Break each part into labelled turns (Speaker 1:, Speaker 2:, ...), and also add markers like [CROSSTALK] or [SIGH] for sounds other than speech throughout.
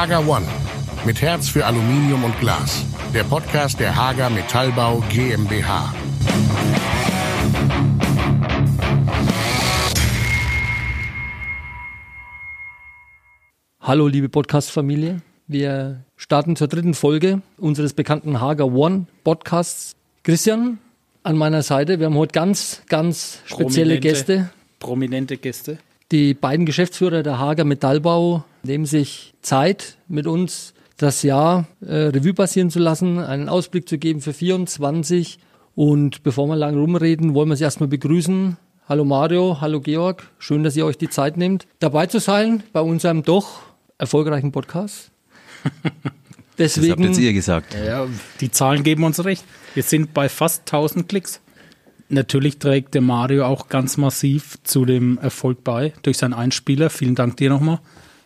Speaker 1: Hager One mit Herz für Aluminium und Glas. Der Podcast der Hager Metallbau GmbH.
Speaker 2: Hallo liebe Podcast-Familie. Wir starten zur dritten Folge unseres bekannten Hager One Podcasts. Christian, an meiner Seite. Wir haben heute ganz, ganz spezielle
Speaker 3: Prominente.
Speaker 2: Gäste.
Speaker 3: Prominente Gäste.
Speaker 2: Die beiden Geschäftsführer der Hager Metallbau nehmen sich Zeit, mit uns das Jahr äh, Revue passieren zu lassen, einen Ausblick zu geben für 24. Und bevor wir lang rumreden, wollen wir Sie erstmal begrüßen. Hallo Mario, hallo Georg. Schön, dass ihr euch die Zeit nehmt, dabei zu sein bei unserem doch erfolgreichen Podcast. [LAUGHS]
Speaker 4: Das habt
Speaker 2: Deswegen
Speaker 4: jetzt ihr gesagt.
Speaker 3: Ja, die Zahlen geben uns recht. Wir sind bei fast 1000 Klicks. Natürlich trägt der Mario auch ganz massiv zu dem Erfolg bei durch seinen Einspieler. Vielen Dank dir nochmal.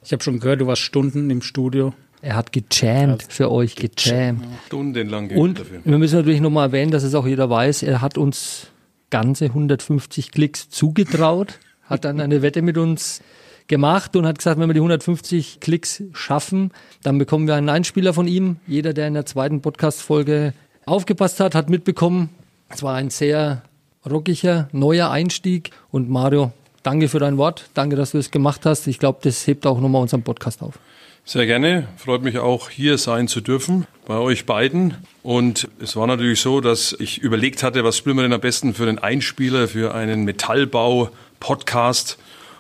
Speaker 3: Ich habe schon gehört, du warst Stunden im Studio.
Speaker 2: er hat gejammt für euch, gejammt.
Speaker 5: Stundenlang geübt
Speaker 2: Und
Speaker 5: dafür.
Speaker 2: wir müssen natürlich nochmal erwähnen, dass es auch jeder weiß, er hat uns ganze 150 Klicks zugetraut, hat dann eine Wette mit uns gemacht und hat gesagt, wenn wir die 150 Klicks schaffen, dann bekommen wir einen Einspieler von ihm. Jeder, der in der zweiten Podcast-Folge aufgepasst hat, hat mitbekommen, es war ein sehr rockiger, neuer Einstieg. Und Mario, danke für dein Wort. Danke, dass du es gemacht hast. Ich glaube, das hebt auch nochmal unseren Podcast auf.
Speaker 5: Sehr gerne. Freut mich auch, hier sein zu dürfen, bei euch beiden. Und es war natürlich so, dass ich überlegt hatte, was spielen wir denn am besten für einen Einspieler, für einen Metallbau-Podcast.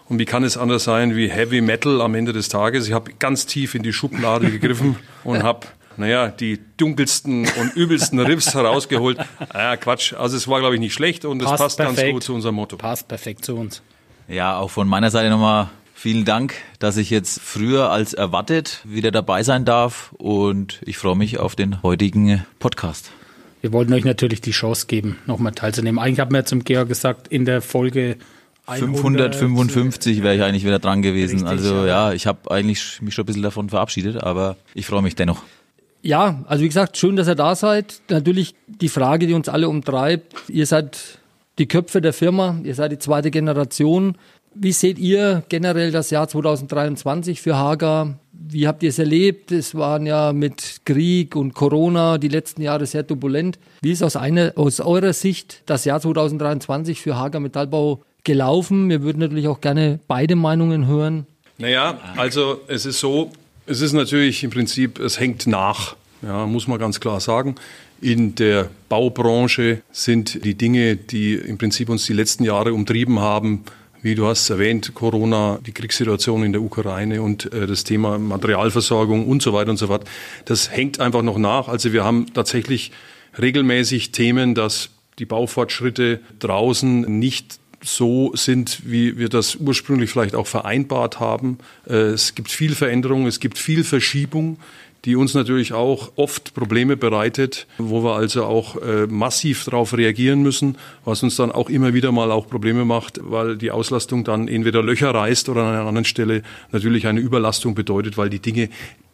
Speaker 5: Und wie kann es anders sein wie Heavy Metal am Ende des Tages? Ich habe ganz tief in die Schublade gegriffen [LAUGHS] und habe, naja, die dunkelsten und übelsten Riffs herausgeholt. Ah, Quatsch. Also es war, glaube ich, nicht schlecht und es
Speaker 3: Passt
Speaker 5: passt ganz gut zu unserem Motto.
Speaker 3: Passt perfekt zu uns.
Speaker 4: Ja, auch von meiner Seite nochmal vielen Dank, dass ich jetzt früher als erwartet wieder dabei sein darf und ich freue mich auf den heutigen Podcast.
Speaker 3: Wir wollten euch natürlich die Chance geben, nochmal teilzunehmen. Eigentlich haben wir zum Georg gesagt, in der Folge 100,
Speaker 4: 555 wäre ich eigentlich wieder dran gewesen.
Speaker 3: Richtig,
Speaker 4: also
Speaker 3: ja.
Speaker 4: ja, ich habe eigentlich mich schon ein bisschen davon verabschiedet, aber ich freue mich dennoch.
Speaker 2: Ja, also wie gesagt, schön, dass ihr da seid. Natürlich die Frage, die uns alle umtreibt. Ihr seid die Köpfe der Firma, ihr seid die zweite Generation. Wie seht ihr generell das Jahr 2023 für Hager? Wie habt ihr es erlebt? Es waren ja mit Krieg und Corona die letzten Jahre sehr turbulent. Wie ist aus, einer, aus eurer Sicht das Jahr 2023 für Hager Metallbau gelaufen? Wir würden natürlich auch gerne beide Meinungen hören.
Speaker 5: Naja, also es ist so, es ist natürlich im Prinzip, es hängt nach, ja, muss man ganz klar sagen. In der Baubranche sind die Dinge, die im Prinzip uns die letzten Jahre umtrieben haben, wie du hast erwähnt, Corona, die Kriegssituation in der Ukraine und äh, das Thema Materialversorgung und so weiter und so fort, das hängt einfach noch nach. Also wir haben tatsächlich regelmäßig Themen, dass die Baufortschritte draußen nicht so sind, wie wir das ursprünglich vielleicht auch vereinbart haben. Äh, Es gibt viel Veränderung, es gibt viel Verschiebung, die uns natürlich auch oft Probleme bereitet, wo wir also auch äh, massiv darauf reagieren müssen, was uns dann auch immer wieder mal auch Probleme macht, weil die Auslastung dann entweder Löcher reißt oder an einer anderen Stelle natürlich eine Überlastung bedeutet, weil die Dinge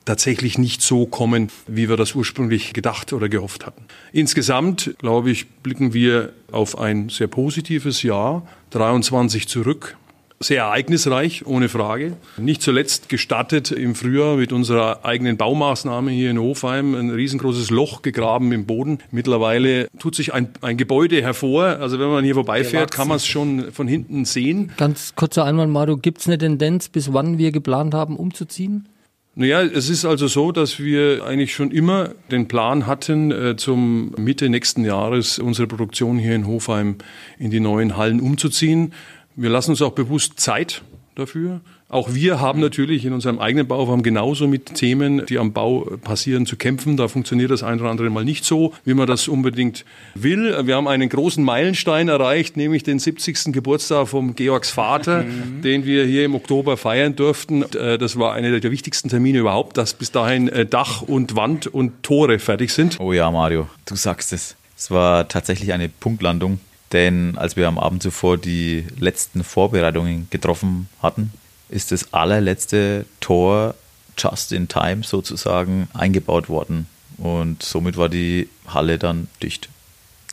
Speaker 5: tatsächlich nicht so kommen, wie wir das ursprünglich gedacht oder gehofft hatten. Insgesamt, glaube ich, blicken wir auf ein sehr positives Jahr 23 zurück. Sehr ereignisreich, ohne Frage. Nicht zuletzt gestartet im Frühjahr mit unserer eigenen Baumaßnahme hier in Hofheim. Ein riesengroßes Loch gegraben im Boden. Mittlerweile tut sich ein, ein Gebäude hervor. Also wenn man hier vorbeifährt, kann man es schon von hinten sehen.
Speaker 2: Ganz kurzer Einwand, Mario, gibt es eine Tendenz, bis wann wir geplant haben, umzuziehen?
Speaker 5: Naja, es ist also so, dass wir eigentlich schon immer den Plan hatten, äh, zum Mitte nächsten Jahres unsere Produktion hier in Hofheim in die neuen Hallen umzuziehen. Wir lassen uns auch bewusst Zeit dafür. Auch wir haben natürlich in unserem eigenen Bauform genauso mit Themen, die am Bau passieren, zu kämpfen. Da funktioniert das ein oder andere Mal nicht so, wie man das unbedingt will. Wir haben einen großen Meilenstein erreicht, nämlich den 70. Geburtstag vom Georgs Vater, den wir hier im Oktober feiern durften. Äh, Das war einer der wichtigsten Termine überhaupt, dass bis dahin äh, Dach und Wand und Tore fertig sind.
Speaker 4: Oh ja, Mario, du sagst es. Es war tatsächlich eine Punktlandung, denn als wir am Abend zuvor die letzten Vorbereitungen getroffen hatten, ist das allerletzte Tor just in time sozusagen eingebaut worden. Und somit war die Halle dann dicht.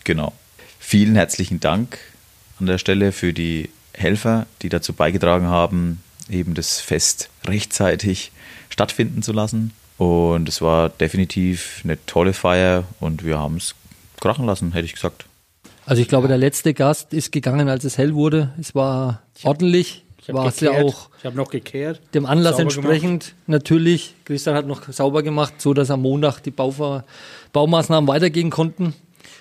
Speaker 4: Genau. Vielen herzlichen Dank an der Stelle für die Helfer, die dazu beigetragen haben, eben das Fest rechtzeitig stattfinden zu lassen. Und es war definitiv eine tolle Feier und wir haben es krachen lassen, hätte ich gesagt.
Speaker 2: Also ich glaube, der letzte Gast ist gegangen, als es hell wurde. Es war ordentlich.
Speaker 3: Ich
Speaker 2: war
Speaker 3: habe
Speaker 2: es ja auch
Speaker 3: Ich habe noch gekehrt.
Speaker 2: dem Anlass entsprechend natürlich. Christian hat noch sauber gemacht, so dass am Montag die Bauver Baumaßnahmen weitergehen konnten.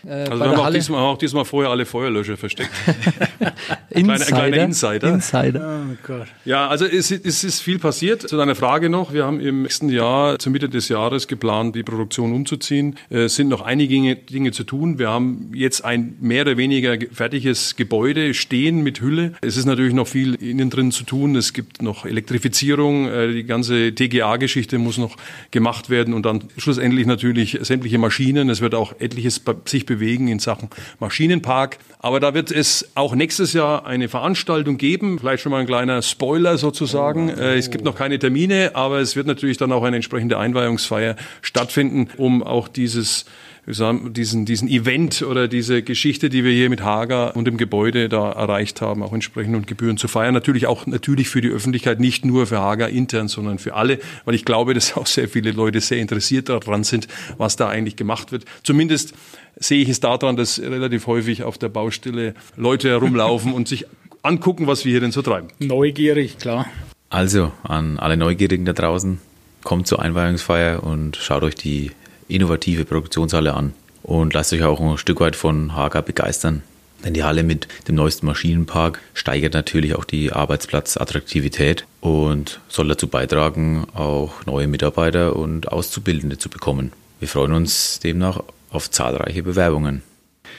Speaker 2: Äh,
Speaker 5: Also
Speaker 2: bei
Speaker 5: wir haben auch diesmal, auch diesmal vorher alle Feuerlöscher versteckt. [LAUGHS]
Speaker 2: Insider.
Speaker 5: ein kleiner Insider.
Speaker 2: Insider.
Speaker 3: Oh Gott.
Speaker 5: Ja, also es, es ist viel passiert. Zu deiner Frage noch, wir haben im nächsten Jahr, zur Mitte des Jahres geplant, die Produktion umzuziehen. Es sind noch einige Dinge, zu tun. Wir haben jetzt ein mehr oder weniger ge- fertiges Gebäude stehen mit Hülle. Es ist natürlich noch viel innen drin zu tun. Es gibt noch Elektrifizierung, äh, die ganze TGA-Geschichte muss noch gemacht werden und dann schlussendlich natürlich sämtliche Maschinen. Es wird auch etliches sich bewegen in Sachen Maschinenpark. Aber da wird es auch nächstes Jahr eine Veranstaltung geben. Vielleicht schon mal ein kleiner Spoiler sozusagen. Äh, Es gibt noch keine Termine, aber es wird natürlich dann auch eine entsprechende Einweihungsfeier stattfinden, um auch dieses sagen, diesen, diesen Event oder diese Geschichte, die wir hier mit Hager und dem Gebäude da erreicht haben, auch entsprechend und Gebühren zu feiern. Natürlich auch natürlich für die Öffentlichkeit, nicht nur für Hager intern, sondern für alle, weil ich glaube, dass auch sehr viele Leute sehr interessiert daran sind, was da eigentlich gemacht wird. Zumindest sehe ich es daran, dass relativ häufig auf der Baustelle Leute herumlaufen und sich angucken, was wir hier denn so treiben.
Speaker 3: Neugierig, klar.
Speaker 4: Also an alle Neugierigen da draußen, kommt zur Einweihungsfeier und schaut euch die innovative Produktionshalle an und lasst euch auch ein Stück weit von Hager begeistern. Denn die Halle mit dem neuesten Maschinenpark steigert natürlich auch die Arbeitsplatzattraktivität und soll dazu beitragen, auch neue Mitarbeiter und Auszubildende zu bekommen. Wir freuen uns demnach auf zahlreiche Bewerbungen.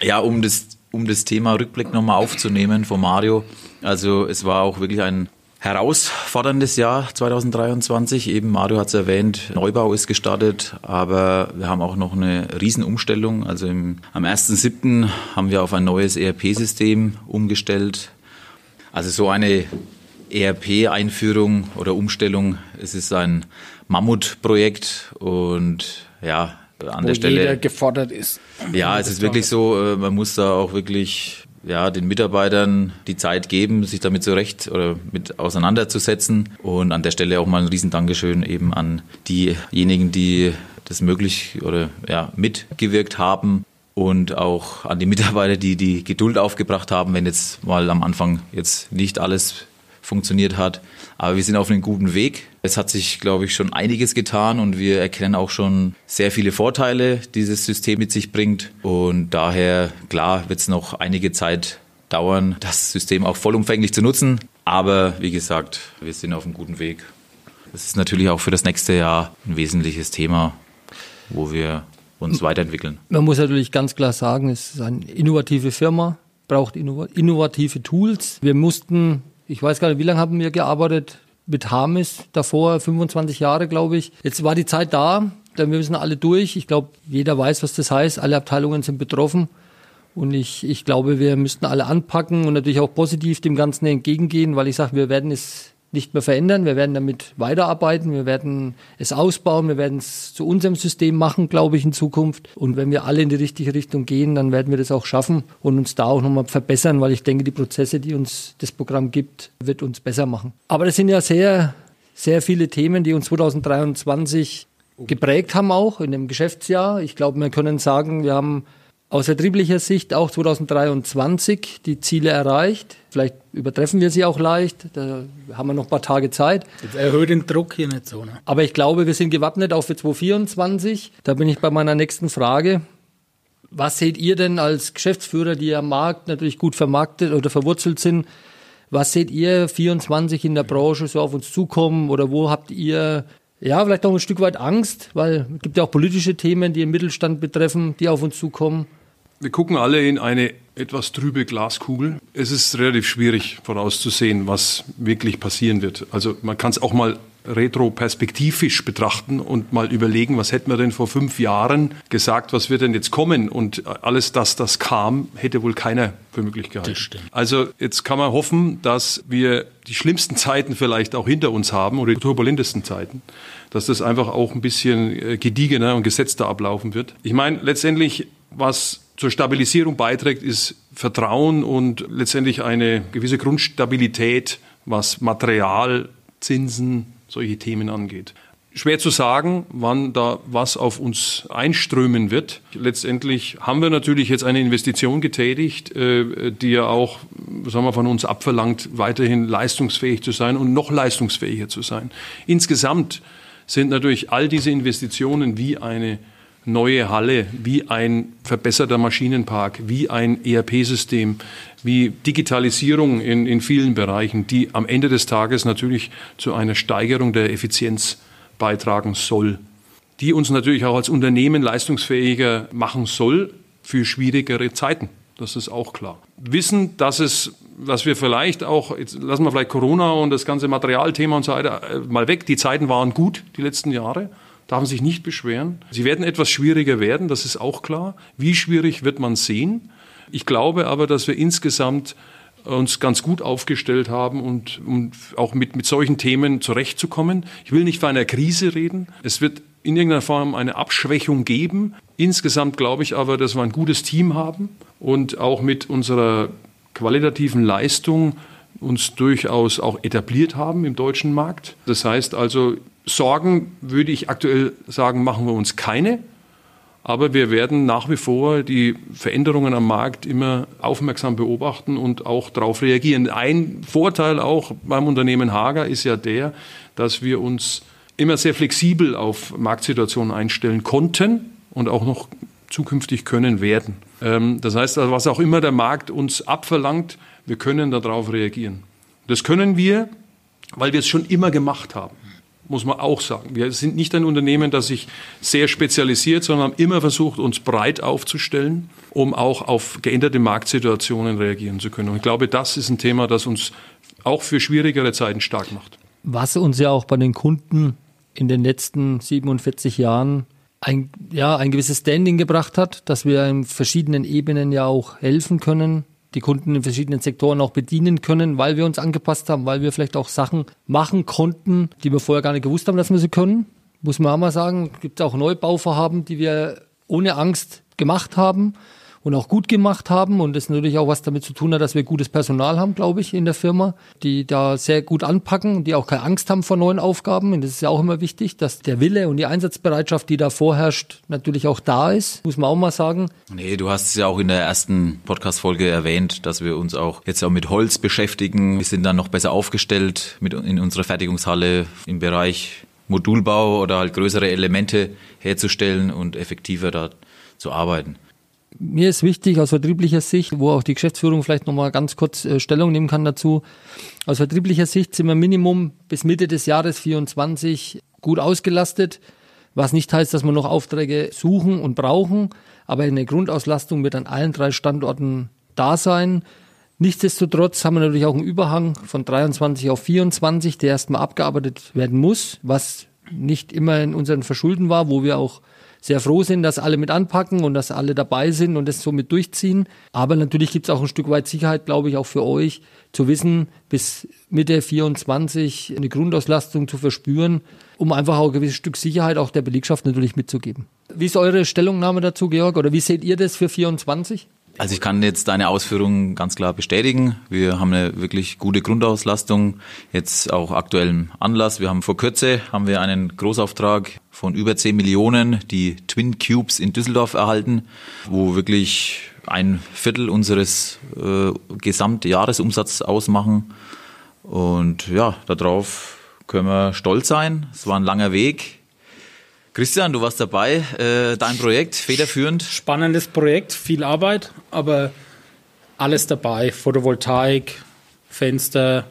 Speaker 4: Ja, um das, um das Thema Rückblick nochmal aufzunehmen von Mario. Also es war auch wirklich ein herausforderndes Jahr 2023. Eben Mario hat es erwähnt, Neubau ist gestartet, aber wir haben auch noch eine Riesenumstellung. Also im, am 1.7. haben wir auf ein neues ERP-System umgestellt. Also so eine ERP-Einführung oder Umstellung, es ist ein Mammutprojekt und ja, an
Speaker 3: Wo
Speaker 4: der Stelle.
Speaker 3: jeder gefordert ist.
Speaker 4: Ja, es ist wirklich so, äh, man muss da auch wirklich ja, den Mitarbeitern die Zeit geben, sich damit zurecht oder mit auseinanderzusetzen. Und an der Stelle auch mal ein riesen Dankeschön eben an diejenigen, die das möglich oder ja, mitgewirkt haben und auch an die Mitarbeiter, die die Geduld aufgebracht haben, wenn jetzt mal am Anfang jetzt nicht alles funktioniert hat. Aber wir sind auf einem guten Weg. Es hat sich, glaube ich, schon einiges getan und wir erkennen auch schon sehr viele Vorteile, die dieses System mit sich bringt. Und daher, klar, wird es noch einige Zeit dauern, das System auch vollumfänglich zu nutzen. Aber wie gesagt, wir sind auf einem guten Weg. Das ist natürlich auch für das nächste Jahr ein wesentliches Thema, wo wir uns weiterentwickeln.
Speaker 2: Man muss natürlich ganz klar sagen, es ist eine innovative Firma, braucht innov innovative Tools. Wir mussten, ich weiß gar nicht, wie lange haben wir gearbeitet mit Harmis davor, 25 Jahre, glaube ich. Jetzt war die Zeit da, dann müssen alle durch. Ich glaube, jeder weiß, was das heißt. Alle Abteilungen sind betroffen. Und ich, ich glaube, wir müssten alle anpacken und natürlich auch positiv dem Ganzen entgegengehen, weil ich sage, wir werden es nicht mehr verändern. Wir werden damit weiterarbeiten. Wir werden es ausbauen. Wir werden es zu unserem System machen, glaube ich, in Zukunft. Und wenn wir alle in die richtige Richtung gehen, dann werden wir das auch schaffen und uns da auch nochmal verbessern, weil ich denke, die Prozesse, die uns das Programm gibt, wird uns besser machen. Aber das sind ja sehr, sehr viele Themen, die uns 2023 geprägt haben auch in dem Geschäftsjahr. Ich glaube, wir können sagen, wir haben aus vertrieblicher Sicht auch 2023 die Ziele erreicht. Vielleicht übertreffen wir sie auch leicht. Da haben wir noch ein paar Tage Zeit.
Speaker 3: Jetzt erhöht den Druck hier nicht so. Ne?
Speaker 2: Aber ich glaube, wir sind gewappnet auch für 2024. Da bin ich bei meiner nächsten Frage. Was seht ihr denn als Geschäftsführer, die am Markt natürlich gut vermarktet oder verwurzelt sind? Was seht ihr 24 in der Branche so auf uns zukommen? Oder wo habt ihr ja vielleicht noch ein Stück weit Angst? Weil es gibt ja auch politische Themen, die den Mittelstand betreffen, die auf uns zukommen.
Speaker 5: Wir gucken alle in eine etwas trübe Glaskugel. Es ist relativ schwierig vorauszusehen, was wirklich passieren wird. Also man kann es auch mal retroperspektivisch betrachten und mal überlegen, was hätten wir denn vor fünf Jahren gesagt, was wird denn jetzt kommen? Und alles das, das kam, hätte wohl keiner für möglich gehalten.
Speaker 3: Das stimmt.
Speaker 5: Also jetzt kann man hoffen, dass wir die schlimmsten Zeiten vielleicht auch hinter uns haben oder die turbulentesten Zeiten, dass das einfach auch ein bisschen äh, gediegener und gesetzter ablaufen wird. Ich meine, letztendlich, was zur Stabilisierung beiträgt, ist Vertrauen und letztendlich eine gewisse Grundstabilität, was Material Zinsen, solche Themen angeht. Schwer zu sagen, wann da was auf uns einströmen wird. Letztendlich haben wir natürlich jetzt eine Investition getätigt, äh, die ja auch, sagen wir, von uns abverlangt, weiterhin leistungsfähig zu sein und noch leistungsfähiger zu sein. Insgesamt sind natürlich all diese Investitionen wie eine neue Halle, wie ein verbesserter Maschinenpark, wie ein ERP-System, wie Digitalisierung in, in vielen Bereichen, die am Ende des Tages natürlich zu einer Steigerung der Effizienz beitragen soll, die uns natürlich auch als Unternehmen leistungsfähiger machen soll für schwierigere Zeiten. Das ist auch klar. Wissen, dass es, was wir vielleicht auch, jetzt lassen wir vielleicht Corona und das ganze Materialthema und so weiter äh, mal weg. Die Zeiten waren gut, die letzten Jahre. Darf man sich nicht beschweren. Sie werden etwas schwieriger werden, das ist auch klar. Wie schwierig wird man sehen? Ich glaube aber, dass wir insgesamt uns ganz gut aufgestellt haben und um auch mit, mit solchen Themen zurechtzukommen. Ich will nicht von einer Krise reden. Es wird in irgendeiner Form eine Abschwächung geben. Insgesamt glaube ich aber, dass wir ein gutes Team haben und auch mit unserer qualitativen Leistung uns durchaus auch etabliert haben im deutschen Markt. Das heißt also, Sorgen würde ich aktuell sagen, machen wir uns keine. Aber wir werden nach wie vor die Veränderungen am Markt immer aufmerksam beobachten und auch darauf reagieren. Ein Vorteil auch beim Unternehmen Hager ist ja der, dass wir uns immer sehr flexibel auf Marktsituationen einstellen konnten und auch noch zukünftig können werden. Ähm, das heißt, was auch immer der Markt uns abverlangt, wir können darauf reagieren. Das können wir, weil wir es schon immer gemacht haben muss man auch sagen. Wir sind nicht ein Unternehmen, das sich sehr spezialisiert, sondern haben immer versucht, uns breit aufzustellen, um auch auf geänderte Marktsituationen reagieren zu können. Und ich glaube, das ist ein Thema, das uns auch für schwierigere Zeiten stark macht.
Speaker 2: Was uns ja auch bei den Kunden in den letzten 47 Jahren ein, ja, ein gewisses Standing gebracht hat, dass wir in verschiedenen Ebenen ja auch helfen können, die Kunden in verschiedenen Sektoren auch bedienen können, weil wir uns angepasst haben, weil wir vielleicht auch Sachen machen konnten, die wir vorher gar nicht gewusst haben, dass wir sie können. Muss man auch mal sagen, es gibt auch Neubauvorhaben, die wir ohne Angst gemacht haben und auch gut gemacht haben. Und das natürlich auch was damit zu tun hat, dass wir gutes Personal haben, glaube ich, in der Firma, die da sehr gut anpacken, die auch keine Angst haben vor neuen Aufgaben. Und das ist ja auch immer wichtig, dass der Wille und die Einsatzbereitschaft, die da vorherrscht, natürlich auch da ist, muss man auch mal sagen.
Speaker 4: Nee, du hast es ja auch in der ersten Podcast-Folge erwähnt, dass wir uns auch jetzt auch mit Holz beschäftigen. Wir sind dann noch besser aufgestellt mit in unserer Fertigungshalle im Bereich Modulbau oder halt größere Elemente herzustellen und effektiver da zu arbeiten.
Speaker 2: Mir ist wichtig aus vertrieblicher Sicht, wo auch die Geschäftsführung vielleicht nochmal ganz kurz äh, Stellung nehmen kann dazu. Aus vertrieblicher Sicht sind wir Minimum bis Mitte des Jahres 24 gut ausgelastet, was nicht heißt, dass wir noch Aufträge suchen und brauchen, aber eine Grundauslastung wird an allen drei Standorten da sein. Nichtsdestotrotz haben wir natürlich auch einen Überhang von 23 auf 24, der erstmal abgearbeitet werden muss, was nicht immer in unseren Verschulden war, wo wir auch sehr froh sind, dass alle mit anpacken und dass alle dabei sind und das so mit durchziehen. Aber natürlich gibt es auch ein Stück weit Sicherheit, glaube ich, auch für euch, zu wissen, bis Mitte 24 eine Grundauslastung zu verspüren, um einfach auch ein gewisses Stück Sicherheit auch der Belegschaft natürlich mitzugeben. Wie ist eure Stellungnahme dazu, Georg, oder wie seht ihr das für 24?
Speaker 4: Also ich kann jetzt deine Ausführungen ganz klar bestätigen. Wir haben eine wirklich gute Grundauslastung, jetzt auch aktuellem Anlass. Wir haben vor Kürze haben wir einen Großauftrag von über 10 Millionen, die Twin Cubes in Düsseldorf erhalten, wo wirklich ein Viertel unseres äh, Gesamtjahresumsatzes ausmachen. Und ja, darauf können wir stolz sein. Es war ein langer Weg. Christian, du warst dabei, äh, dein Projekt federführend.
Speaker 3: Spannendes Projekt, viel Arbeit, aber alles dabei. Photovoltaik, Fenster,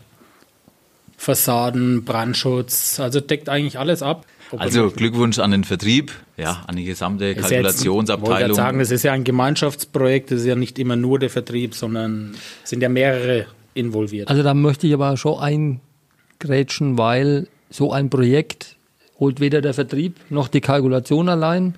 Speaker 3: Fassaden, Brandschutz, also deckt eigentlich alles ab.
Speaker 4: Also Glückwunsch an den Vertrieb, ja, an die gesamte Kalkulationsabteilung.
Speaker 3: Ich sagen, es ist ja ein Gemeinschaftsprojekt, es ist ja nicht immer nur der Vertrieb, sondern es sind ja mehrere involviert.
Speaker 2: Also da möchte ich aber schon eingrätschen, weil so ein Projekt holt weder der Vertrieb noch die Kalkulation allein.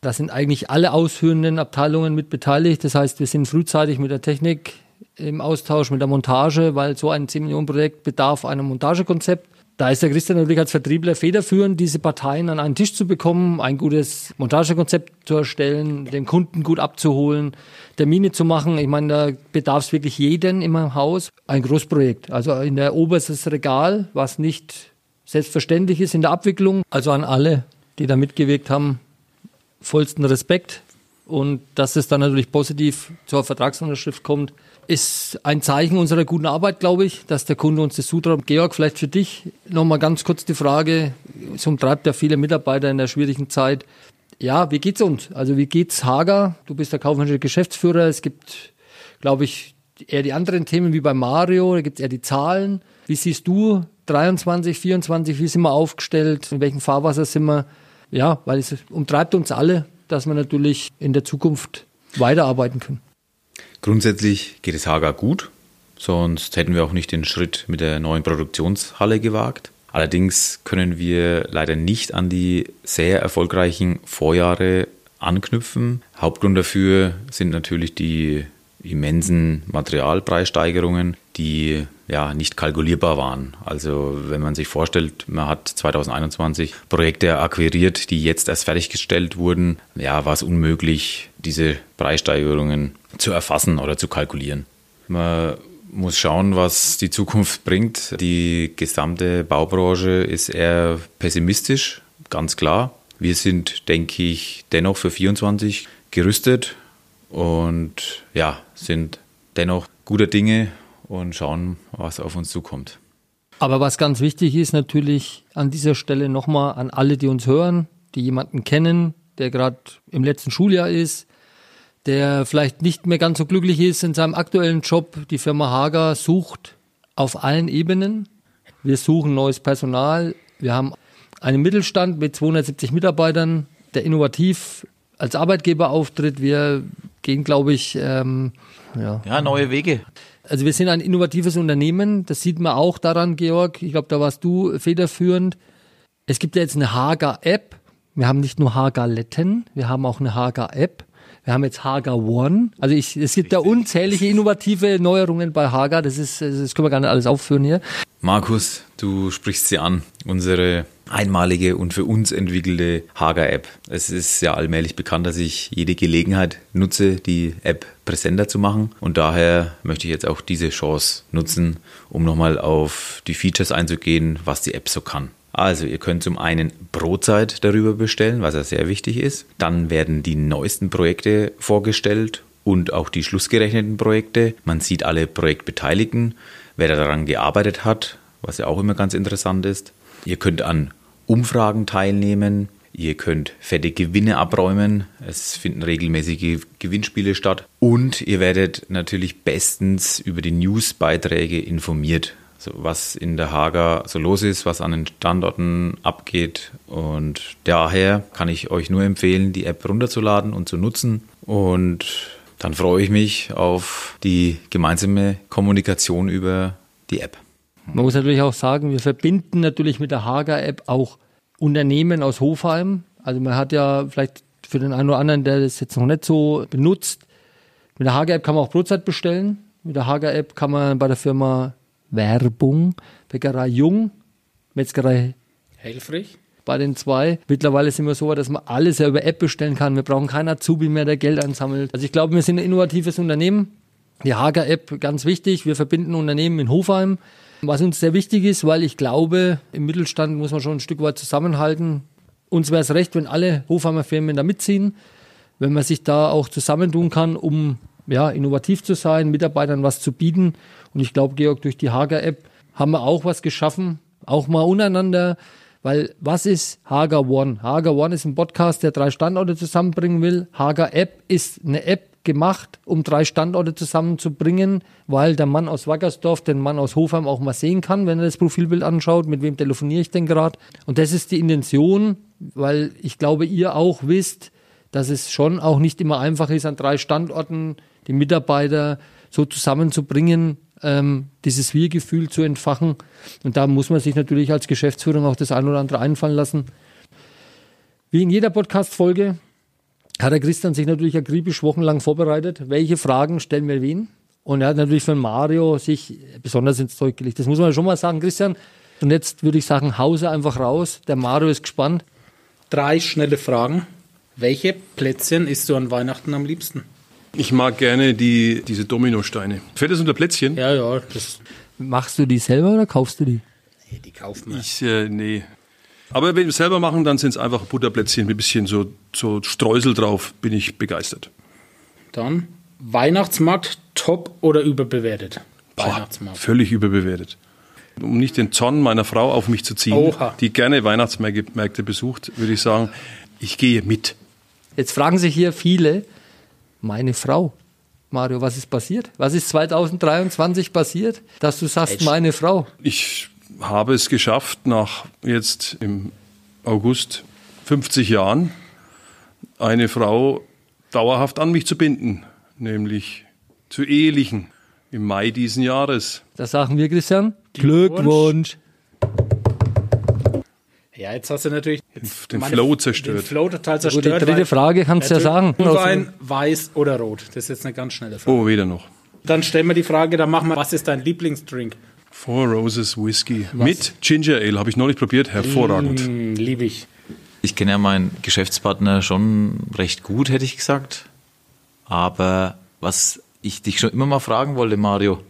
Speaker 2: Da sind eigentlich alle ausführenden Abteilungen mit beteiligt. Das heißt, wir sind frühzeitig mit der Technik im Austausch, mit der Montage, weil so ein 10 Millionen Projekt bedarf einem Montagekonzept. Da ist der Christian natürlich als Vertriebler federführend, diese Parteien an einen Tisch zu bekommen, ein gutes Montagekonzept zu erstellen, den Kunden gut abzuholen, Termine zu machen. Ich meine, da bedarf es wirklich jeden im Haus. Ein Großprojekt. Also in der oberstes Regal, was nicht selbstverständlich ist in der Abwicklung. Also an alle, die da mitgewirkt haben, vollsten Respekt. Und dass es dann natürlich positiv zur Vertragsunterschrift kommt, ist ein Zeichen unserer guten Arbeit, glaube ich, dass der Kunde uns das zutraut. Georg, vielleicht für dich nochmal ganz kurz die Frage. Es umtreibt ja viele Mitarbeiter in der schwierigen Zeit. Ja, wie geht's uns? Also wie geht's Hager? Du bist der kaufmännische Geschäftsführer. Es gibt, glaube ich, eher die anderen Themen wie bei Mario. Da gibt es eher die Zahlen. Wie siehst du 23, 24? Wie sind wir aufgestellt? In welchem Fahrwasser sind wir? Ja, weil es umtreibt uns alle, dass wir natürlich in der Zukunft weiterarbeiten können.
Speaker 4: Grundsätzlich geht es Haga gut, sonst hätten wir auch nicht den Schritt mit der neuen Produktionshalle gewagt. Allerdings können wir leider nicht an die sehr erfolgreichen Vorjahre anknüpfen. Hauptgrund dafür sind natürlich die immensen Materialpreissteigerungen, die ja nicht kalkulierbar waren. Also wenn man sich vorstellt, man hat 2021 Projekte akquiriert, die jetzt erst fertiggestellt wurden, ja, war es unmöglich, diese Preissteigerungen zu erfassen oder zu kalkulieren. Man muss schauen, was die Zukunft bringt. Die gesamte Baubranche ist eher pessimistisch, ganz klar. Wir sind, denke ich, dennoch für 24 gerüstet und ja, sind dennoch guter Dinge und schauen, was auf uns zukommt.
Speaker 2: Aber was ganz wichtig ist natürlich an dieser Stelle nochmal an alle, die uns hören, die jemanden kennen, der gerade im letzten Schuljahr ist, der vielleicht nicht mehr ganz so glücklich ist in seinem aktuellen Job. Die Firma Hager sucht auf allen Ebenen. Wir suchen neues Personal. Wir haben einen Mittelstand mit 270 Mitarbeitern, der innovativ als Arbeitgeber auftritt. Wir gehen, glaube ich, ähm,
Speaker 4: ja. ja, neue Wege.
Speaker 2: Also wir sind ein innovatives Unternehmen. Das sieht man auch daran, Georg. Ich glaube, da warst du federführend. Es gibt ja jetzt eine Hager-App. Wir haben nicht nur Hager-Letten, wir haben auch eine Hager-App. Wir haben jetzt Hager One. Also ich, es gibt da unzählige innovative Neuerungen bei Hager. Das ist, das können wir gar nicht alles aufführen hier.
Speaker 4: Markus, du sprichst sie an. Unsere einmalige und für uns entwickelte Hager-App. Es ist ja allmählich bekannt, dass ich jede Gelegenheit nutze, die App präsenter zu machen. Und daher möchte ich jetzt auch diese Chance nutzen, um nochmal auf die Features einzugehen, was die App so kann. Also ihr könnt zum einen Brotzeit darüber bestellen, was ja sehr wichtig ist. Dann werden die neuesten Projekte vorgestellt und auch die schlussgerechneten Projekte. Man sieht alle Projektbeteiligten, wer daran gearbeitet hat, was ja auch immer ganz interessant ist. Ihr könnt an Umfragen teilnehmen. Ihr könnt fette Gewinne abräumen. Es finden regelmäßige Gewinnspiele statt. Und ihr werdet natürlich bestens über die Newsbeiträge informiert so was in der Hager so los ist, was an den Standorten abgeht. Und daher kann ich euch nur empfehlen, die App runterzuladen und zu nutzen. Und dann freue ich mich auf die gemeinsame Kommunikation über die App.
Speaker 2: Man muss natürlich auch sagen, wir verbinden natürlich mit der Hager-App auch Unternehmen aus Hofheim. Also man hat ja vielleicht für den einen oder anderen, der das jetzt noch nicht so benutzt, mit der Hager-App kann man auch Brotzeit bestellen. Mit der Hager-App kann man bei der Firma Werbung. Bäckerei Jung, Metzgerei
Speaker 3: Helfrich.
Speaker 2: Bei den zwei. Mittlerweile sind wir so weit, dass man alles ja über App bestellen kann. Wir brauchen keinen Azubi mehr, der Geld einsammelt. Also ich glaube, wir sind ein innovatives Unternehmen. Die Hager-App, ganz wichtig. Wir verbinden Unternehmen in Hofheim. Was uns sehr wichtig ist, weil ich glaube, im Mittelstand muss man schon ein Stück weit zusammenhalten. Uns wäre es recht, wenn alle Hofheimer Firmen da mitziehen, wenn man sich da auch zusammentun kann, um ja, innovativ zu sein, Mitarbeitern was zu bieten. Und ich glaube, Georg, durch die Hager-App haben wir auch was geschaffen, auch mal untereinander. Weil was ist Hager One? Hager One ist ein Podcast, der drei Standorte zusammenbringen will. Hager App ist eine App gemacht, um drei Standorte zusammenzubringen, weil der Mann aus Wackersdorf den Mann aus Hofheim auch mal sehen kann, wenn er das Profilbild anschaut, mit wem telefoniere ich denn gerade. Und das ist die Intention, weil ich glaube, ihr auch wisst, dass es schon auch nicht immer einfach ist, an drei Standorten die Mitarbeiter so zusammenzubringen, ähm, dieses Wir-Gefühl zu entfachen. Und da muss man sich natürlich als Geschäftsführung auch das ein oder andere einfallen lassen. Wie in jeder Podcast-Folge hat der Christian sich natürlich akribisch wochenlang vorbereitet. Welche Fragen stellen wir wen? Und er hat natürlich von Mario sich besonders ins Zeug gelegt. Das muss man schon mal sagen. Christian, Und jetzt würde ich sagen, Hause einfach raus. Der Mario ist gespannt.
Speaker 3: Drei schnelle Fragen. Welche Plätzchen isst du an Weihnachten am liebsten?
Speaker 5: Ich mag gerne die, diese Dominosteine. Fällt das unter Plätzchen?
Speaker 3: Ja, ja, das,
Speaker 2: Machst du die selber oder kaufst du die?
Speaker 3: nee, die kauft man.
Speaker 5: Ich, äh, nee. Aber wenn wir es selber machen, dann sind es einfach Butterplätzchen mit ein bisschen so, so Streusel drauf. Bin ich begeistert.
Speaker 3: Dann Weihnachtsmarkt top oder überbewertet?
Speaker 5: Boah,
Speaker 3: Weihnachtsmarkt.
Speaker 5: völlig überbewertet. Um nicht den Zorn meiner Frau auf mich zu ziehen,
Speaker 3: Oha.
Speaker 5: die gerne Weihnachtsmärkte Märkte besucht, würde ich sagen, ich gehe mit.
Speaker 2: Jetzt fragen sich hier viele, meine Frau. Mario, was ist passiert? Was ist 2023 passiert, dass du sagst, meine Frau?
Speaker 5: Ich habe es geschafft, nach jetzt im August 50 Jahren eine Frau dauerhaft an mich zu binden, nämlich zu ehelichen im Mai diesen Jahres.
Speaker 2: Das sagen wir, Christian. Glückwunsch.
Speaker 3: Ja, jetzt hast du natürlich
Speaker 5: Den
Speaker 3: meine-
Speaker 5: Flow zerstört.
Speaker 3: Den Flow total
Speaker 2: Gut,
Speaker 3: zerstört.
Speaker 2: die dritte Frage kannst du ja sagen.
Speaker 3: Glühwein, weiß oder rot? Das ist jetzt eine ganz schnelle Frage.
Speaker 5: Oh, weder noch.
Speaker 3: Dann stellen wir die Frage, dann machen wir, was ist dein Lieblingsdrink?
Speaker 5: Four Roses Whisky mit Ginger Ale habe ich neulich probiert, hervorragend.
Speaker 3: Hm, lieb ich.
Speaker 4: Ich kenne ja meinen Geschäftspartner schon recht gut, hätte ich gesagt. Aber was ich dich schon immer mal fragen wollte, Mario,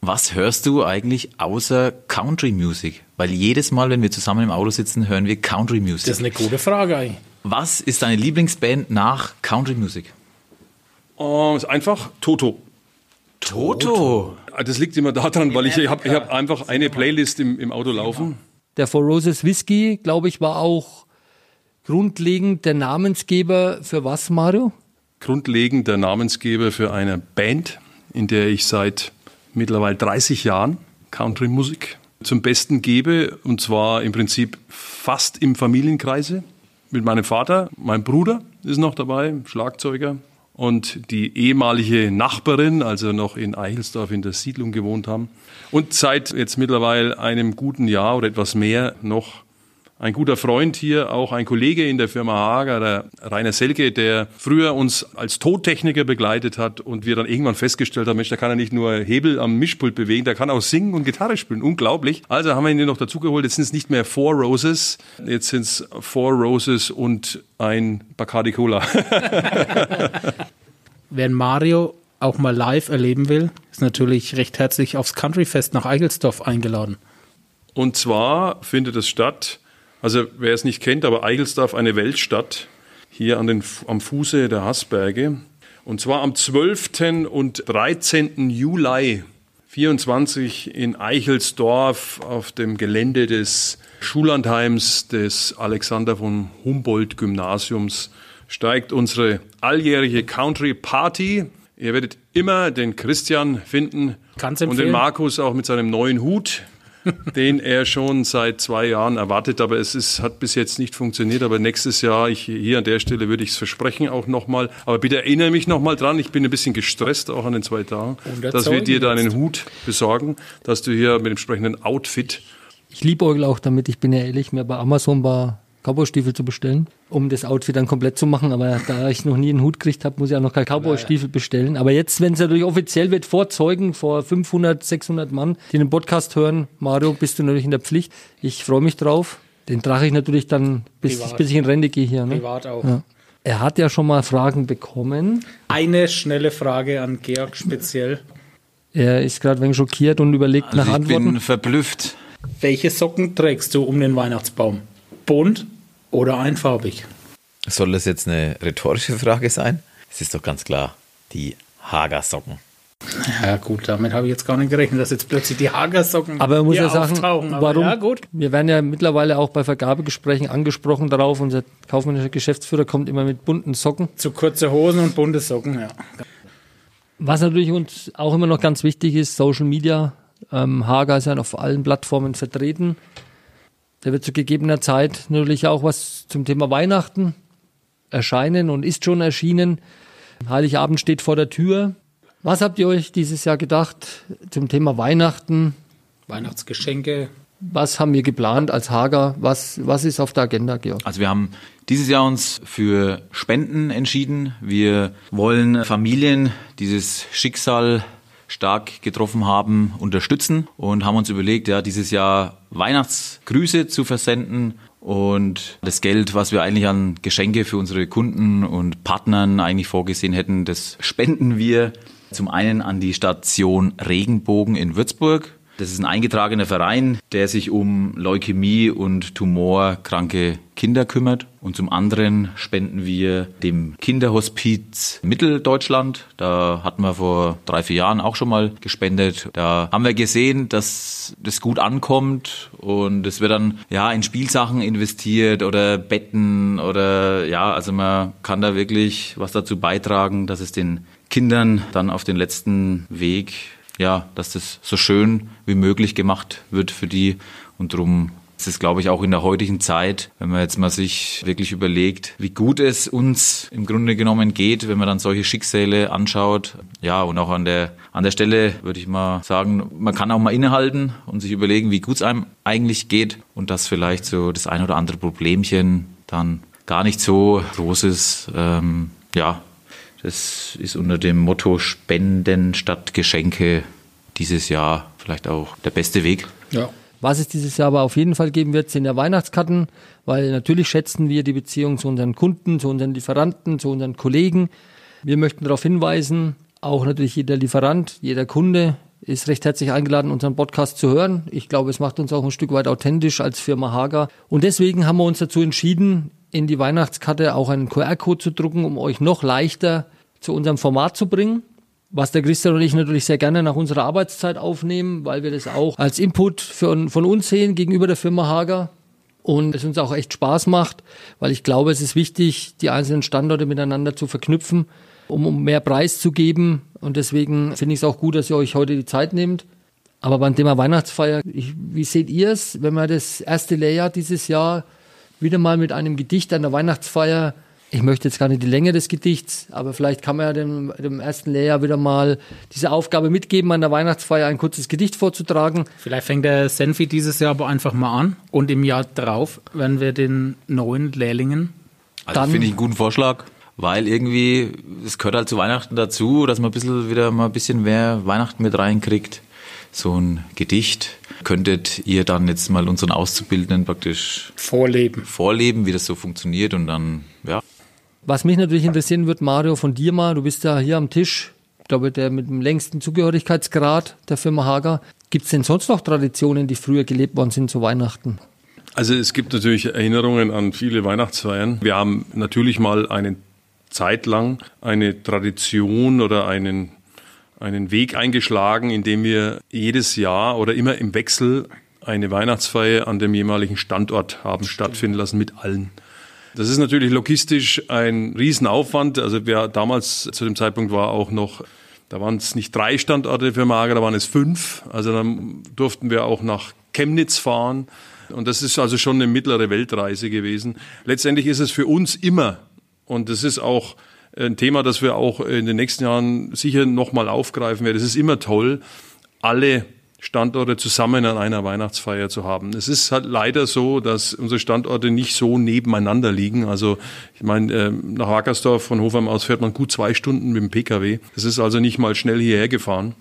Speaker 4: was hörst du eigentlich außer Country Music? Weil jedes Mal, wenn wir zusammen im Auto sitzen, hören wir Country
Speaker 3: Das
Speaker 4: Music.
Speaker 3: ist eine gute Frage eigentlich.
Speaker 4: Was ist deine Lieblingsband nach Country Music?
Speaker 5: Oh, ist einfach Toto.
Speaker 4: Toto.
Speaker 5: Das liegt immer daran, weil ich, ich habe ich hab einfach eine Playlist im, im Auto laufen.
Speaker 2: Der Four Roses Whisky, glaube ich, war auch grundlegend der Namensgeber für was, Mario?
Speaker 5: Grundlegend der Namensgeber für eine Band, in der ich seit mittlerweile 30 Jahren Country-Musik zum Besten gebe. Und zwar im Prinzip fast im Familienkreise. Mit meinem Vater, mein Bruder ist noch dabei, Schlagzeuger. Und die ehemalige Nachbarin, also noch in Eichelsdorf in der Siedlung gewohnt haben. Und seit jetzt mittlerweile einem guten Jahr oder etwas mehr noch ein guter Freund hier, auch ein Kollege in der Firma Hager, der Rainer Selke, der früher uns als Tontechniker begleitet hat und wir dann irgendwann festgestellt haben, Mensch, da kann er nicht nur Hebel am Mischpult bewegen, der kann auch singen und Gitarre spielen. Unglaublich. Also haben wir ihn noch dazugeholt. Jetzt sind es nicht mehr Four Roses, jetzt sind es Four Roses und ein Bacardi Cola. [LAUGHS]
Speaker 3: Wer Mario auch mal live erleben will, ist natürlich recht herzlich aufs Countryfest nach Eigelsdorf eingeladen.
Speaker 5: Und zwar findet es statt, also wer es nicht kennt, aber Eigelsdorf eine Weltstadt, hier an den, am Fuße der Haßberge. Und zwar am 12. und 13. Juli 24 in Eichelsdorf auf dem Gelände des Schullandheims des Alexander von Humboldt Gymnasiums steigt unsere alljährige Country Party. Ihr werdet immer den Christian finden
Speaker 3: Kann's
Speaker 5: und den
Speaker 3: empfehlen.
Speaker 5: Markus auch mit seinem neuen Hut, [LAUGHS] den er schon seit zwei Jahren erwartet, aber es ist, hat bis jetzt nicht funktioniert. Aber nächstes Jahr, ich, hier an der Stelle würde ich es versprechen auch nochmal. Aber bitte erinnere mich nochmal dran, ich bin ein bisschen gestresst auch an den zwei Tagen, dass wir dir deinen. Hut besorgen, dass du hier mit dem entsprechenden Outfit
Speaker 2: Ich liebäugle auch damit, ich bin ja ehrlich, mir bei Amazon war Cowboy-Stiefel zu bestellen, um das Outfit dann komplett zu machen. Aber da ich noch nie einen Hut gekriegt habe, muss ich auch noch keine Cowboy-Stiefel bestellen. Aber jetzt, wenn es natürlich offiziell wird, vor Zeugen, vor 500, 600 Mann, die den Podcast hören, Mario, bist du natürlich in der Pflicht. Ich freue mich drauf. Den trage ich natürlich dann, bis,
Speaker 3: Privat.
Speaker 2: bis ich in Rente gehe hier. Ne?
Speaker 3: Privat auch.
Speaker 2: Ja. Er hat ja schon mal Fragen bekommen.
Speaker 3: Eine schnelle Frage an Georg speziell.
Speaker 2: Er ist gerade ein wenig schockiert und überlegt
Speaker 4: Also
Speaker 2: nach
Speaker 4: ich
Speaker 2: Antworten.
Speaker 4: bin verblüfft.
Speaker 3: Welche Socken trägst du um den Weihnachtsbaum? Bunt oder einfarbig?
Speaker 4: Soll das jetzt eine rhetorische Frage sein? Es ist doch ganz klar, die Hagersocken.
Speaker 3: Ja gut, damit habe ich jetzt gar nicht gerechnet, dass jetzt plötzlich die Hagersocken
Speaker 2: Aber man muss
Speaker 3: hier
Speaker 2: ja sagen,
Speaker 3: auftauchen. Aber
Speaker 2: warum?
Speaker 3: Ja gut.
Speaker 2: Wir werden ja mittlerweile auch bei Vergabegesprächen angesprochen darauf. Unser kaufmännischer Geschäftsführer kommt immer mit bunten Socken.
Speaker 3: Zu kurze Hosen und bunte Socken, ja.
Speaker 2: Was natürlich uns auch immer noch ganz wichtig ist, Social Media. Ähm, Hager ist ja auf allen Plattformen vertreten. Da wird zu gegebener Zeit natürlich auch was zum Thema Weihnachten erscheinen und ist schon erschienen. Heiligabend steht vor der Tür. Was habt ihr euch dieses Jahr gedacht zum Thema Weihnachten?
Speaker 3: Weihnachtsgeschenke.
Speaker 2: Was haben wir geplant als Hager? Was, was ist auf der Agenda, Georg?
Speaker 4: Also wir haben dieses Jahr uns für Spenden entschieden. Wir wollen Familien dieses Schicksal stark getroffen haben, unterstützen und haben uns überlegt, ja, dieses Jahr Weihnachtsgrüße zu versenden und das Geld, was wir eigentlich an Geschenke für unsere Kunden und Partnern eigentlich vorgesehen hätten, das spenden wir zum einen an die Station Regenbogen in Würzburg. Das ist ein eingetragener Verein, der sich um Leukämie und tumorkranke Kinder kümmert. Und zum anderen spenden wir dem Kinderhospiz Mitteldeutschland. Da hatten wir vor drei, vier Jahren auch schon mal gespendet. Da haben wir gesehen, dass das gut ankommt und es wird dann ja in Spielsachen investiert oder Betten oder ja, also man kann da wirklich was dazu beitragen, dass es den Kindern dann auf den letzten Weg, ja, dass das so schön wie möglich gemacht wird für die. Und darum ist es, glaube ich, auch in der heutigen Zeit, wenn man jetzt mal sich wirklich überlegt, wie gut es uns im Grunde genommen geht, wenn man dann solche Schicksale anschaut. Ja, und auch an der, an der Stelle würde ich mal sagen, man kann auch mal innehalten und sich überlegen, wie gut es einem eigentlich geht und dass vielleicht so das ein oder andere Problemchen dann gar nicht so groß ist. Ähm, ja, das ist unter dem Motto Spenden statt Geschenke dieses Jahr vielleicht auch der beste Weg.
Speaker 2: Ja. Was es dieses Jahr aber auf jeden Fall geben wird, sind ja Weihnachtskarten, weil natürlich schätzen wir die Beziehung zu unseren Kunden, zu unseren Lieferanten, zu unseren Kollegen. Wir möchten darauf hinweisen, auch natürlich jeder Lieferant, jeder Kunde ist recht herzlich eingeladen, unseren Podcast zu hören. Ich glaube, es macht uns auch ein Stück weit authentisch als Firma Hager. Und deswegen haben wir uns dazu entschieden, in die Weihnachtskarte auch einen QR-Code zu drucken, um euch noch leichter zu unserem Format zu bringen. Was der Christian und ich natürlich sehr gerne nach unserer Arbeitszeit aufnehmen, weil wir das auch als Input für, von uns sehen gegenüber der Firma Hager und es uns auch echt Spaß macht, weil ich glaube, es ist wichtig, die einzelnen Standorte miteinander zu verknüpfen, um, um mehr Preis zu geben. Und deswegen finde ich es auch gut, dass ihr euch heute die Zeit nehmt. Aber beim Thema Weihnachtsfeier, ich, wie seht ihr es, wenn man das erste Lehrjahr dieses Jahr wieder mal mit einem Gedicht an der Weihnachtsfeier. Ich möchte jetzt gar nicht die Länge des Gedichts, aber vielleicht kann man ja dem, dem ersten Lehrjahr wieder mal diese Aufgabe mitgeben, an der Weihnachtsfeier ein kurzes Gedicht vorzutragen.
Speaker 3: Vielleicht fängt der Senfi dieses Jahr aber einfach mal an und im Jahr darauf werden wir den neuen Lehrlingen.
Speaker 4: Also finde ich einen guten Vorschlag, weil irgendwie, es gehört halt zu Weihnachten dazu, dass man ein bisschen wieder mal ein bisschen mehr Weihnachten mit reinkriegt. So ein Gedicht könntet ihr dann jetzt mal unseren Auszubildenden praktisch
Speaker 3: vorleben,
Speaker 4: vorleben wie das so funktioniert und dann, ja.
Speaker 2: Was mich natürlich interessieren wird, Mario, von dir mal, du bist ja hier am Tisch, ich glaube, der mit dem längsten Zugehörigkeitsgrad der Firma Hager. Gibt es denn sonst noch Traditionen, die früher gelebt worden sind zu Weihnachten?
Speaker 5: Also es gibt natürlich Erinnerungen an viele Weihnachtsfeiern. Wir haben natürlich mal eine Zeit lang eine Tradition oder einen einen Weg eingeschlagen, indem wir jedes Jahr oder immer im Wechsel eine Weihnachtsfeier an dem jeweiligen Standort haben stattfinden lassen mit allen. Das ist natürlich logistisch ein Riesenaufwand. Also wer damals zu dem Zeitpunkt war auch noch, da waren es nicht drei Standorte für Mager, da waren es fünf. Also dann durften wir auch nach Chemnitz fahren. Und das ist also schon eine mittlere Weltreise gewesen. Letztendlich ist es für uns immer, und das ist auch ein Thema, das wir auch in den nächsten Jahren sicher nochmal aufgreifen werden. Es ist immer toll, alle Standorte zusammen an einer Weihnachtsfeier zu haben. Es ist halt leider so, dass unsere Standorte nicht so nebeneinander liegen. Also ich meine, ähm, nach Wackersdorf von Hofheim aus fährt man gut zwei Stunden mit dem Pkw. Das ist also nicht mal schnell hierher gefahren.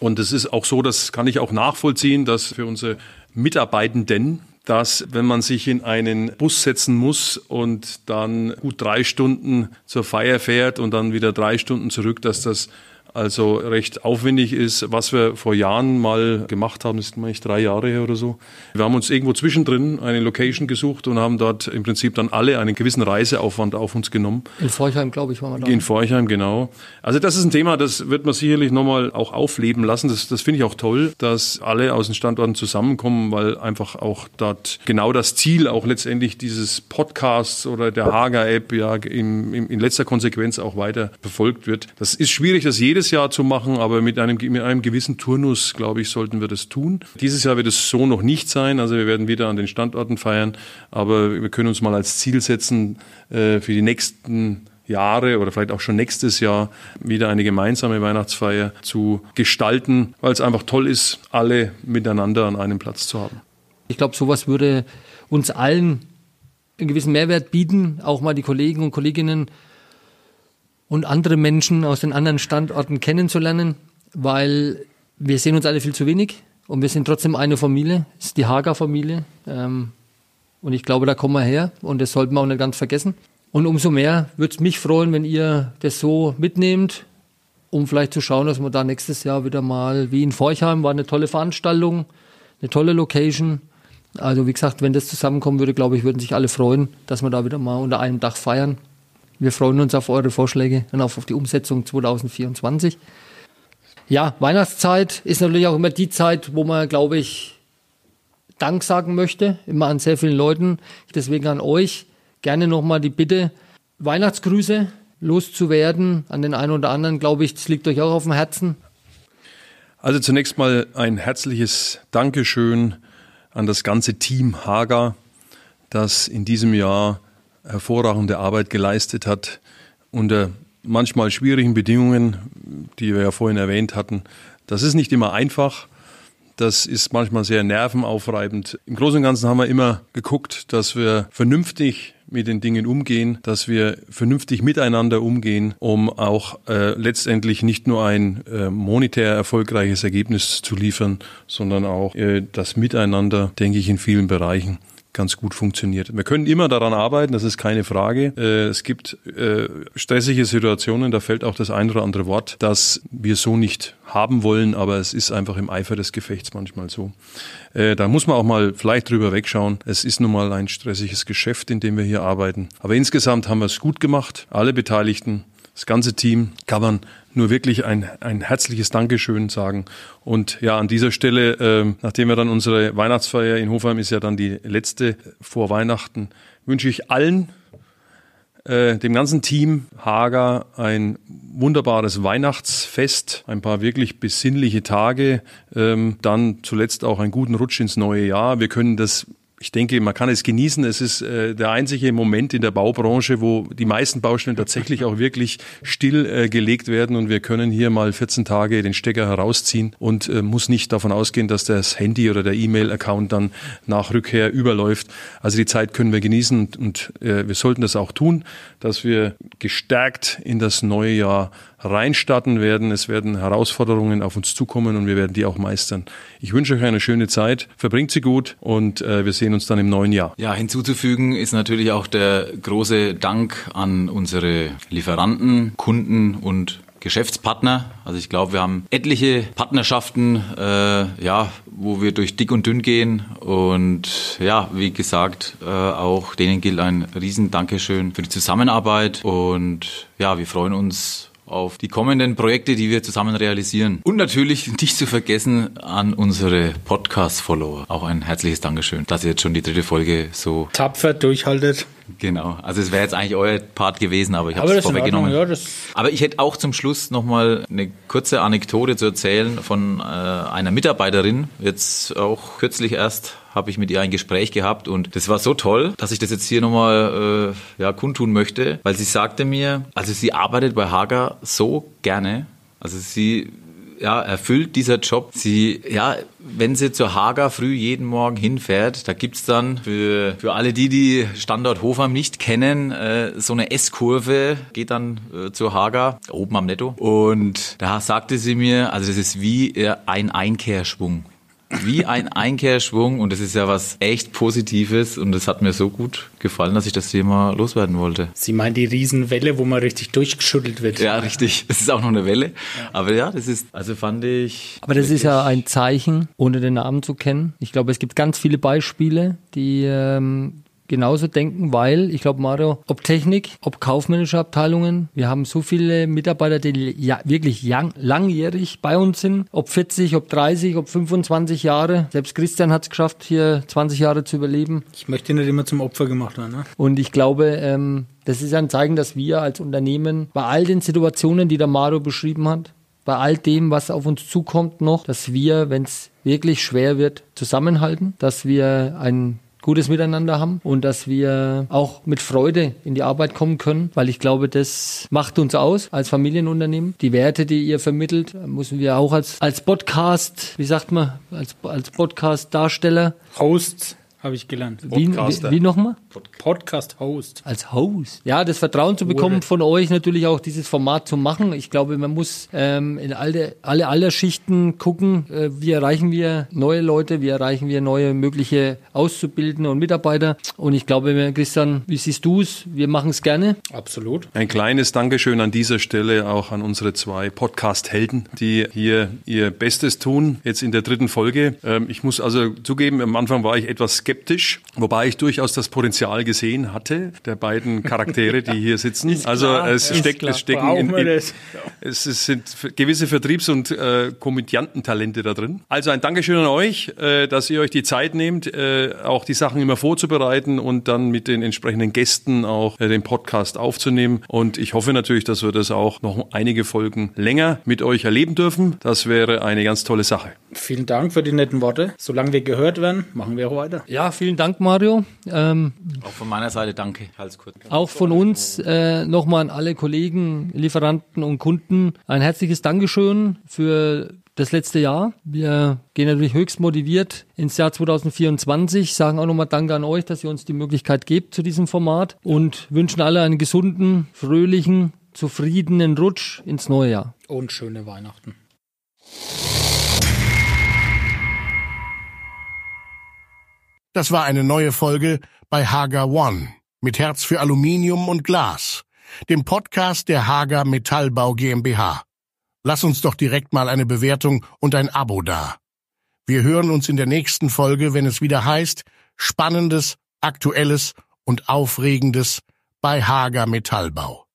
Speaker 5: Und es ist auch so, das kann ich auch nachvollziehen, dass für unsere Mitarbeitenden, dass wenn man sich in einen Bus setzen muss und dann gut drei Stunden zur Feier fährt und dann wieder drei Stunden zurück, dass das also recht aufwendig ist, was wir vor Jahren mal gemacht haben, das ist meine ich drei Jahre her oder so. Wir haben uns irgendwo zwischendrin eine Location gesucht und haben dort im Prinzip dann alle einen gewissen Reiseaufwand auf uns genommen.
Speaker 2: In Forchheim, glaube ich,
Speaker 5: waren wir da. In Forchheim, genau. Also das ist ein Thema, das wird man sicherlich nochmal auch aufleben lassen. Das, das finde ich auch toll, dass alle aus den Standorten zusammenkommen, weil einfach auch dort genau das Ziel auch letztendlich dieses Podcasts oder der Hager-App ja in, in, in letzter Konsequenz auch weiter verfolgt wird. Das ist schwierig, das jedes jedes Jahr zu machen, aber mit einem, mit einem gewissen Turnus, glaube ich, sollten wir das tun. Dieses Jahr wird es so noch nicht sein. Also wir werden wieder an den Standorten feiern, aber wir können uns mal als Ziel setzen, äh, für die nächsten Jahre oder vielleicht auch schon nächstes Jahr wieder eine gemeinsame Weihnachtsfeier zu gestalten, weil es einfach toll ist, alle miteinander an einem Platz zu haben.
Speaker 2: Ich glaube, sowas würde uns allen einen gewissen Mehrwert bieten, auch mal die Kollegen und Kolleginnen und andere Menschen aus den anderen Standorten kennenzulernen, weil wir sehen uns alle viel zu wenig und wir sind trotzdem eine Familie, das ist die Hager-Familie. Ähm, und ich glaube, da kommen wir her und das sollten wir auch nicht ganz vergessen. Und umso mehr würde es mich freuen, wenn ihr das so mitnehmt, um vielleicht zu schauen, dass wir da nächstes Jahr wieder mal, wie in Forchheim, war eine tolle Veranstaltung, eine tolle Location. Also wie gesagt, wenn das zusammenkommen würde, glaube ich, würden sich alle freuen, dass wir da wieder mal unter einem Dach feiern. Wir freuen uns auf eure Vorschläge und auf die Umsetzung 2024. Ja, Weihnachtszeit ist natürlich auch immer die Zeit, wo man, glaube ich, Dank sagen möchte, immer an sehr vielen Leuten. Deswegen an euch gerne nochmal die Bitte, Weihnachtsgrüße loszuwerden. An den einen oder anderen, glaube ich, das liegt euch auch auf dem Herzen.
Speaker 5: Also zunächst mal ein herzliches Dankeschön an das ganze Team Hager, das in diesem Jahr hervorragende Arbeit geleistet hat unter manchmal schwierigen Bedingungen, die wir ja vorhin erwähnt hatten. Das ist nicht immer einfach. Das ist manchmal sehr nervenaufreibend. Im Großen und Ganzen haben wir immer geguckt, dass wir vernünftig mit den Dingen umgehen, dass wir vernünftig miteinander umgehen, um auch äh, letztendlich nicht nur ein äh, monetär erfolgreiches Ergebnis zu liefern, sondern auch äh, das Miteinander, denke ich, in vielen Bereichen ganz gut funktioniert. Wir können immer daran arbeiten, das ist keine Frage. Äh, es gibt äh, stressige Situationen, da fällt auch das ein oder andere Wort, das wir so nicht haben wollen, aber es ist einfach im Eifer des Gefechts manchmal so. Äh, da muss man auch mal vielleicht drüber wegschauen. Es ist nun mal ein stressiges Geschäft, in dem wir hier arbeiten. Aber insgesamt haben wir es gut gemacht. Alle Beteiligten das ganze Team kann man nur wirklich ein, ein herzliches Dankeschön sagen. Und ja, an dieser Stelle, äh, nachdem wir dann unsere Weihnachtsfeier in Hofheim ist ja dann die letzte vor Weihnachten, wünsche ich allen, äh, dem ganzen Team Hager ein wunderbares Weihnachtsfest, ein paar wirklich besinnliche Tage, ähm, dann zuletzt auch einen guten Rutsch ins neue Jahr. Wir können das ich denke, man kann es genießen. Es ist äh, der einzige Moment in der Baubranche, wo die meisten Baustellen tatsächlich auch wirklich still äh, werden und wir können hier mal 14 Tage den Stecker herausziehen und äh, muss nicht davon ausgehen, dass das Handy oder der E-Mail-Account dann nach Rückkehr überläuft. Also die Zeit können wir genießen und, und äh, wir sollten das auch tun, dass wir gestärkt in das neue Jahr reinstarten werden. Es werden Herausforderungen auf uns zukommen und wir werden die auch meistern. Ich wünsche euch eine schöne Zeit, verbringt sie gut und äh, wir sehen uns dann im neuen Jahr.
Speaker 4: Ja, hinzuzufügen ist natürlich auch der große Dank an unsere Lieferanten, Kunden und Geschäftspartner. Also ich glaube, wir haben etliche Partnerschaften, äh, ja, wo wir durch dick und dünn gehen. Und ja, wie gesagt, äh, auch denen gilt ein riesen Dankeschön für die Zusammenarbeit. Und ja, wir freuen uns auf die kommenden Projekte, die wir zusammen realisieren. Und natürlich nicht zu vergessen an unsere Podcast-Follower. Auch ein herzliches Dankeschön, dass ihr jetzt schon die dritte Folge so
Speaker 3: tapfer durchhaltet.
Speaker 4: Genau. Also es wäre jetzt eigentlich euer Part gewesen, aber ich habe es vorweggenommen. Ja, aber ich hätte auch zum Schluss nochmal eine kurze Anekdote zu erzählen von äh, einer Mitarbeiterin. Jetzt auch kürzlich erst habe ich mit ihr ein Gespräch gehabt und das war so toll, dass ich das jetzt hier nochmal äh, ja, kundtun möchte, weil sie sagte mir, also sie arbeitet bei Hager so gerne. Also sie ja, erfüllt dieser Job. Sie, ja, wenn sie zur Hager früh jeden Morgen hinfährt, da gibt's dann für, für alle die, die Standort Hofheim nicht kennen, äh, so eine S-Kurve, geht dann äh, zur Hager, oben am Netto. Und da sagte sie mir, also das ist wie äh, ein Einkehrschwung wie ein Einkehrschwung und das ist ja was echt Positives und das hat mir so gut gefallen, dass ich das Thema loswerden wollte.
Speaker 3: Sie meinen die Riesenwelle, wo man richtig durchgeschüttelt wird.
Speaker 4: Ja, richtig. Es ist auch noch eine Welle. Ja. Aber ja, das ist, also fand ich.
Speaker 2: Aber das ist ja ein Zeichen, ohne den Namen zu kennen. Ich glaube, es gibt ganz viele Beispiele, die ähm, genauso denken, weil ich glaube, Mario, ob Technik, ob kaufmännische Abteilungen, wir haben so viele Mitarbeiter, die ja, wirklich lang, langjährig bei uns sind, ob 40, ob 30, ob 25 Jahre. Selbst Christian hat es geschafft, hier 20 Jahre zu überleben.
Speaker 3: Ich möchte nicht immer zum Opfer gemacht werden. Ne?
Speaker 2: Und ich glaube, ähm, das ist ein Zeichen, dass wir als Unternehmen bei all den Situationen, die der Mario beschrieben hat, bei all dem, was auf uns zukommt noch, dass wir, wenn es wirklich schwer wird, zusammenhalten, dass wir ein gutes Miteinander haben und dass wir auch mit Freude in die Arbeit kommen können, weil ich glaube, das macht uns aus als Familienunternehmen. Die Werte, die ihr vermittelt, müssen wir auch als, als Podcast, wie sagt man, als, als Podcast-Darsteller.
Speaker 3: Hosts habe ich gelernt.
Speaker 2: Wie, wie, wie nochmal?
Speaker 3: Podcast-Host.
Speaker 2: Als Host. Ja, das Vertrauen zu bekommen von euch, natürlich auch dieses Format zu machen. Ich glaube, man muss ähm, in alle, alle Allerschichten gucken, äh, wie erreichen wir neue Leute, wie erreichen wir neue mögliche Auszubildende und Mitarbeiter. Und ich glaube, Christian, wie siehst du es? Wir machen es gerne.
Speaker 3: Absolut.
Speaker 5: Ein kleines Dankeschön an dieser Stelle auch an unsere zwei Podcast-Helden, die hier ihr Bestes tun, jetzt in der dritten Folge. Ähm, ich muss also zugeben, am Anfang war ich etwas skeptisch, wobei ich durchaus das Potenzial gesehen hatte, der beiden Charaktere, die hier sitzen. [LAUGHS] also
Speaker 3: klar,
Speaker 5: es,
Speaker 3: ist
Speaker 5: steckt, es stecken in, in, es ist- sind gewisse Vertriebs- und äh, Komödiantentalente da drin. Also ein Dankeschön an euch, äh, dass ihr euch die Zeit nehmt, äh, auch die Sachen immer vorzubereiten und dann mit den entsprechenden Gästen auch äh, den Podcast aufzunehmen. Und ich hoffe natürlich, dass wir das auch noch einige Folgen länger mit euch erleben dürfen. Das wäre eine ganz tolle Sache.
Speaker 3: Vielen Dank für die netten Worte. Solange wir gehört werden, machen wir auch weiter.
Speaker 2: Ja, vielen Dank, Mario. Ähm,
Speaker 4: Auch von meiner Seite danke. Hals kurz.
Speaker 2: Auch von uns äh, nochmal an alle Kollegen, Lieferanten und Kunden ein herzliches Dankeschön für das letzte Jahr. Wir gehen natürlich höchst motiviert ins Jahr 2024, sagen auch nochmal Danke an euch, dass ihr uns die Möglichkeit gebt zu diesem Format und wünschen alle einen gesunden, fröhlichen, zufriedenen Rutsch ins neue Jahr.
Speaker 3: Und schöne Weihnachten.
Speaker 1: Das war eine neue Folge bei Hager One mit Herz für Aluminium und Glas, dem Podcast der Hager Metallbau GmbH. Lass uns doch direkt mal eine Bewertung und ein Abo da. Wir hören uns in der nächsten Folge, wenn es wieder heißt Spannendes, Aktuelles und Aufregendes bei Hager Metallbau.